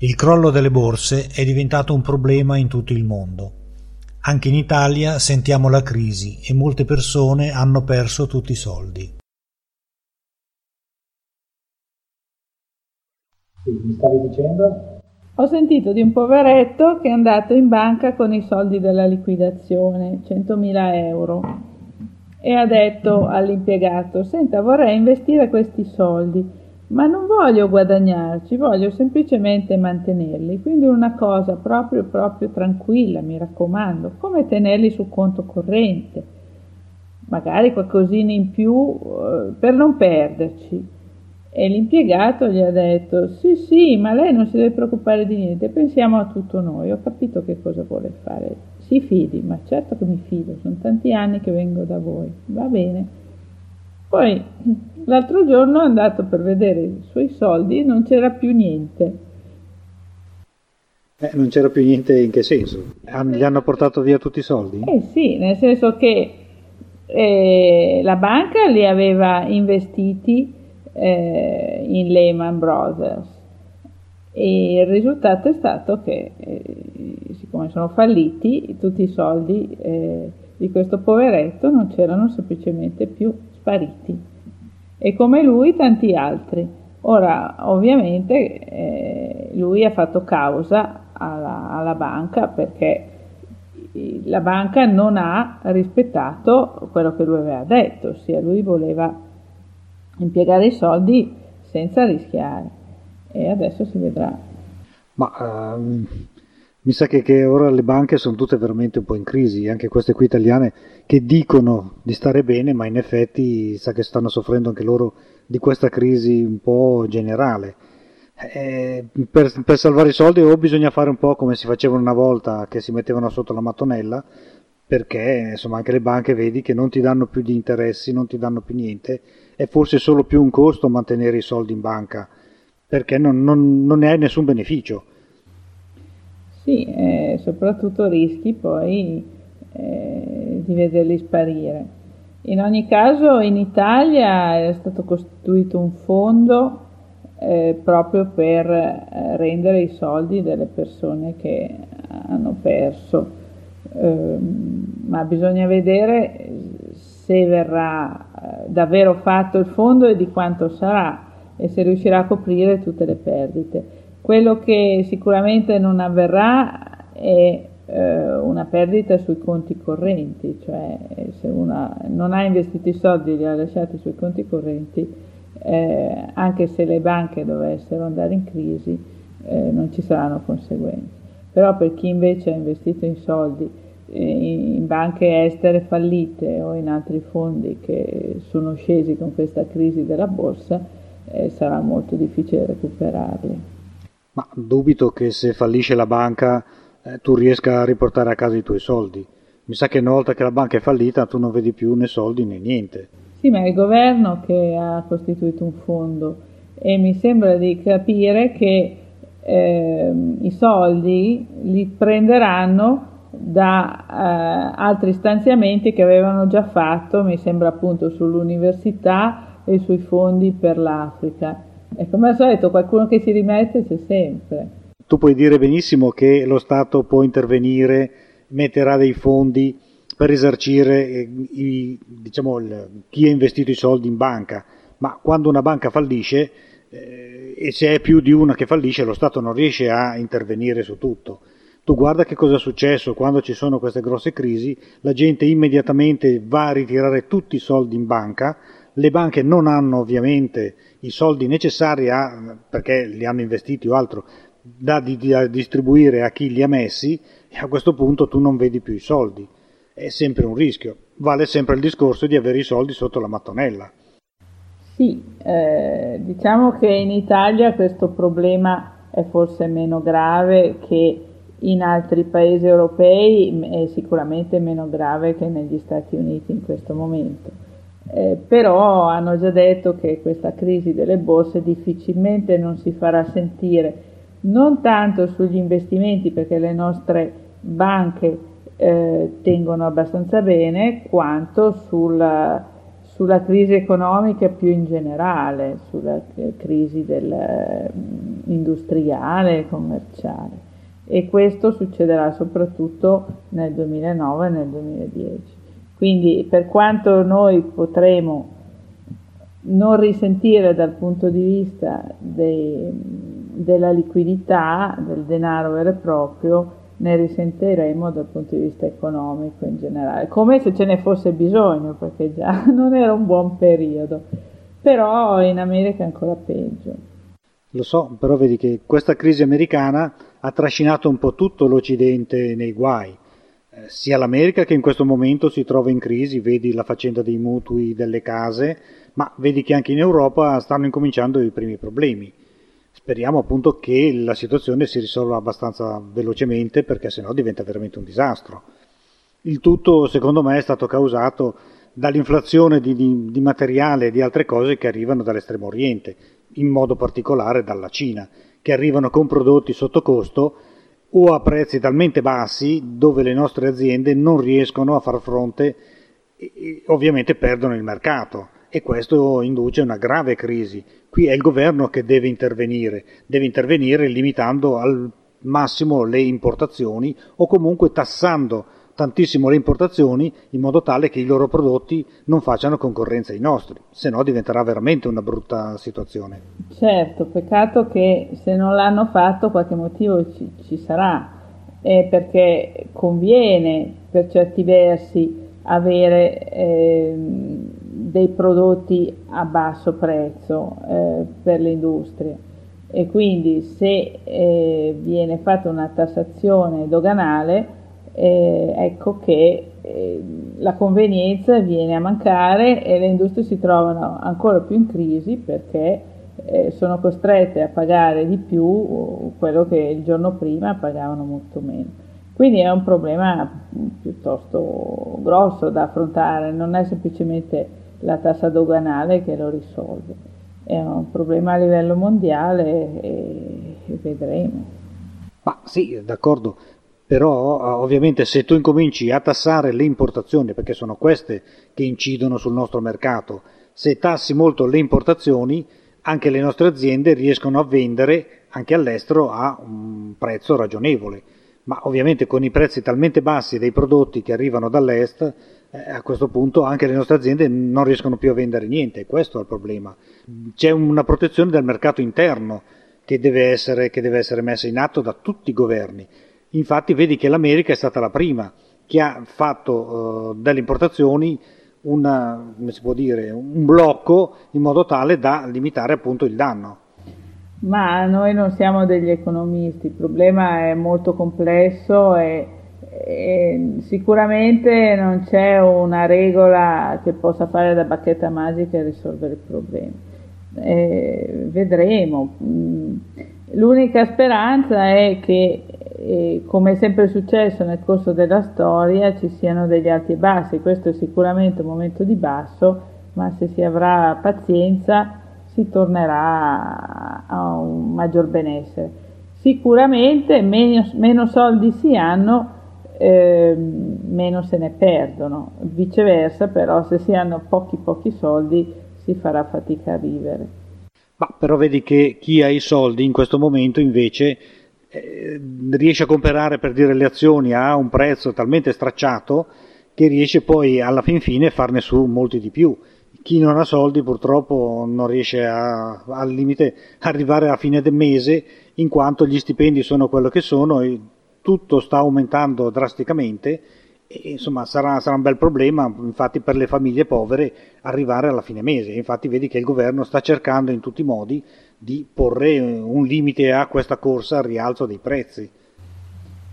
Il crollo delle borse è diventato un problema in tutto il mondo. Anche in Italia sentiamo la crisi e molte persone hanno perso tutti i soldi. Mi stavi dicendo? Ho sentito di un poveretto che è andato in banca con i soldi della liquidazione, 100.000 euro, e ha detto all'impiegato, senta vorrei investire questi soldi, ma non voglio guadagnarci, voglio semplicemente mantenerli. Quindi una cosa proprio, proprio tranquilla, mi raccomando, come tenerli sul conto corrente, magari qualcosina in più eh, per non perderci. E l'impiegato gli ha detto: Sì, sì, ma lei non si deve preoccupare di niente, pensiamo a tutto noi. Ho capito che cosa vuole fare. Si fidi, ma certo che mi fido, sono tanti anni che vengo da voi. Va bene. Poi l'altro giorno è andato per vedere i suoi soldi e non c'era più niente. Eh, non c'era più niente in che senso? Gli hanno portato via tutti i soldi? Eh sì, nel senso che eh, la banca li aveva investiti eh, in Lehman Brothers e il risultato è stato che eh, siccome sono falliti tutti i soldi eh, di questo poveretto non c'erano semplicemente più spariti e come lui tanti altri. Ora, ovviamente, eh, lui ha fatto causa alla, alla, banca perché la banca non ha rispettato quello che lui aveva detto, ossia lui voleva impiegare i soldi senza rischiare e adesso si vedrà. Ma um, mi sa che, che, ora le banche sono tutte veramente un po' in crisi, anche queste qui italiane che dicono di stare bene, ma in effetti sa che stanno soffrendo anche loro di questa crisi un po' generale. Eh, per, per, salvare i soldi o bisogna fare un po' come si facevano una volta, che si mettevano sotto la mattonella, perché insomma anche le banche vedi che non ti danno più gli interessi, non ti danno più niente, è forse solo più un costo mantenere i soldi in banca, perché non, non, non ne hai nessun beneficio sì, eh, soprattutto rischi poi eh, di vederli sparire. In ogni caso in Italia è stato costituito un fondo eh, proprio per eh, rendere i soldi delle persone che hanno perso, ehm, ma bisogna vedere se verrà eh, davvero fatto il fondo e di quanto sarà e se riuscirà a coprire tutte le perdite. Quello che sicuramente non avverrà è eh, una perdita sui conti correnti, cioè se uno non ha investito i soldi e li ha lasciati sui conti correnti, eh, anche se le banche dovessero andare in crisi, eh, non ci saranno conseguenze. Però per chi invece ha investito in soldi eh, in banche estere fallite o in altri fondi che sono scesi con questa crisi della borsa, eh, sarà molto difficile recuperarli. Ma dubito che se fallisce la banca eh, tu riesca a riportare a casa i tuoi soldi. Mi sa che una volta che la banca è fallita tu non vedi più né soldi né niente. Sì, ma è il governo che ha costituito un fondo e mi sembra di capire che eh, i soldi li prenderanno da eh, altri stanziamenti che avevano già fatto, mi sembra appunto sull'università e sui fondi per l'Africa. E come al solito qualcuno che si rimette c'è sempre. Tu puoi dire benissimo che lo Stato può intervenire, metterà dei fondi per risarcire eh, i, diciamo, il, chi ha investito i soldi in banca, ma quando una banca fallisce eh, e se è più di una che fallisce lo Stato non riesce a intervenire su tutto. Tu guarda che cosa è successo quando ci sono queste grosse crisi, la gente immediatamente va a ritirare tutti i soldi in banca, le banche non hanno ovviamente i soldi necessari a, perché li hanno investiti o altro da, di, da distribuire a chi li ha messi e a questo punto tu non vedi più i soldi. È sempre un rischio. Vale sempre il discorso di avere i soldi sotto la mattonella. Sì, eh, diciamo che in Italia questo problema è forse meno grave che in altri paesi europei e sicuramente meno grave che negli Stati Uniti in questo momento eh, però hanno già detto che questa crisi delle borse difficilmente non si farà sentire non tanto sugli investimenti perché le nostre banche eh, tengono abbastanza bene quanto sul, sulla crisi economica più in generale, sulla crisi del, mm, industriale e commerciale e questo succederà soprattutto nel 2009 e nel 2010. Quindi per quanto noi potremo non risentire dal punto di vista dei, della liquidità, del denaro vero e proprio, ne risentiremo dal punto di vista economico in generale, come se ce ne fosse bisogno, perché già non era un buon periodo, però in America è ancora peggio. Lo so, però vedi che questa crisi americana ha trascinato un po' tutto l'Occidente nei guai, sia l'America che in questo momento si trova in crisi, vedi la faccenda dei mutui delle case, ma vedi che anche in Europa stanno incominciando i primi problemi. Speriamo appunto che la situazione si risolva abbastanza velocemente perché sennò diventa veramente un disastro. Il tutto secondo me è stato causato dall'inflazione di, di, di materiale e di altre cose che arrivano dall'estremo oriente, in modo particolare dalla Cina, che arrivano con prodotti sotto costo o a prezzi talmente bassi dove le nostre aziende non riescono a far fronte ovviamente perdono il mercato e questo induce una grave crisi. Qui è il governo che deve intervenire, deve intervenire limitando al massimo le importazioni o comunque tassando tantissimo le importazioni in modo tale che i loro prodotti non facciano concorrenza ai nostri, se no diventerà veramente una brutta situazione. Certo, peccato che se non l'hanno fatto qualche motivo ci, ci sarà, eh, perché conviene per certi versi avere eh, dei prodotti a basso prezzo eh, per l'industria e quindi se eh, viene fatta una tassazione doganale eh, ecco che eh, la convenienza viene a mancare e le industrie si trovano ancora più in crisi perché eh, sono costrette a pagare di più quello che il giorno prima pagavano molto meno. Quindi è un problema piuttosto grosso da affrontare, non è semplicemente la tassa doganale che lo risolve, è un problema a livello mondiale e, vedremo. Ma sì, d'accordo, però eh, ovviamente se tu incominci a tassare le importazioni, perché sono queste che incidono sul nostro mercato, se tassi molto le importazioni, anche le nostre aziende riescono a vendere anche all'estero a un prezzo ragionevole. Ma ovviamente con i prezzi talmente bassi dei prodotti che arrivano dall'est, eh, a questo punto anche le nostre aziende non riescono più a vendere niente, questo è il problema. C'è una protezione del mercato interno che deve essere, che deve essere messa in atto da tutti i governi Infatti vedi che l'America è stata la prima che ha fatto uh, delle importazioni una, dire, un blocco in modo tale da limitare appunto il danno. Ma noi non siamo degli economisti, il problema è molto complesso e, e sicuramente non c'è una regola che possa fare da bacchetta magica e risolvere il problema. E vedremo. Mm, l'unica speranza è che come è sempre successo nel corso della storia ci siano degli alti e bassi, questo è sicuramente un momento di basso, ma se si avrà pazienza si tornerà a un maggior benessere. Sicuramente meno, meno soldi si hanno, eh, meno se ne perdono, viceversa però se si hanno pochi pochi soldi si farà fatica a vivere. Ma però vedi che chi ha i soldi in questo momento invece eh, riesce a comprare per dire le azioni a un prezzo talmente stracciato che riesce poi alla fin fine a farne su molti di più. Chi non ha soldi purtroppo non riesce a, al limite arrivare a fine del mese in quanto gli stipendi sono quello che sono e tutto sta aumentando drasticamente e, insomma sarà, sarà, un bel problema infatti per le famiglie povere arrivare alla fine mese. Infatti vedi che il governo sta cercando in tutti i modi di porre un limite a questa corsa al rialzo dei prezzi.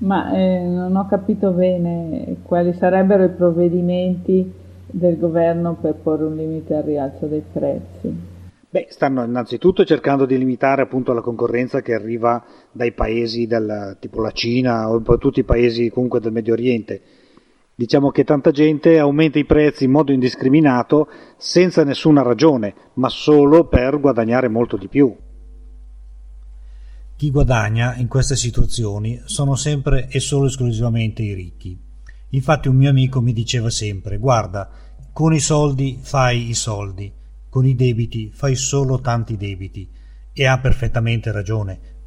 Ma eh, non ho capito bene quali sarebbero i provvedimenti del governo per porre un limite al rialzo dei prezzi. Beh, stanno innanzitutto cercando di limitare appunto la concorrenza che arriva dai paesi del, tipo la Cina o tutti i paesi comunque del Medio Oriente Diciamo che tanta gente aumenta i prezzi in modo indiscriminato senza nessuna ragione, ma solo per guadagnare molto di più. Chi guadagna in queste situazioni sono sempre e solo esclusivamente i ricchi. Infatti un mio amico mi diceva sempre, guarda, con i soldi fai i soldi, con i debiti fai solo tanti debiti. E ha perfettamente ragione,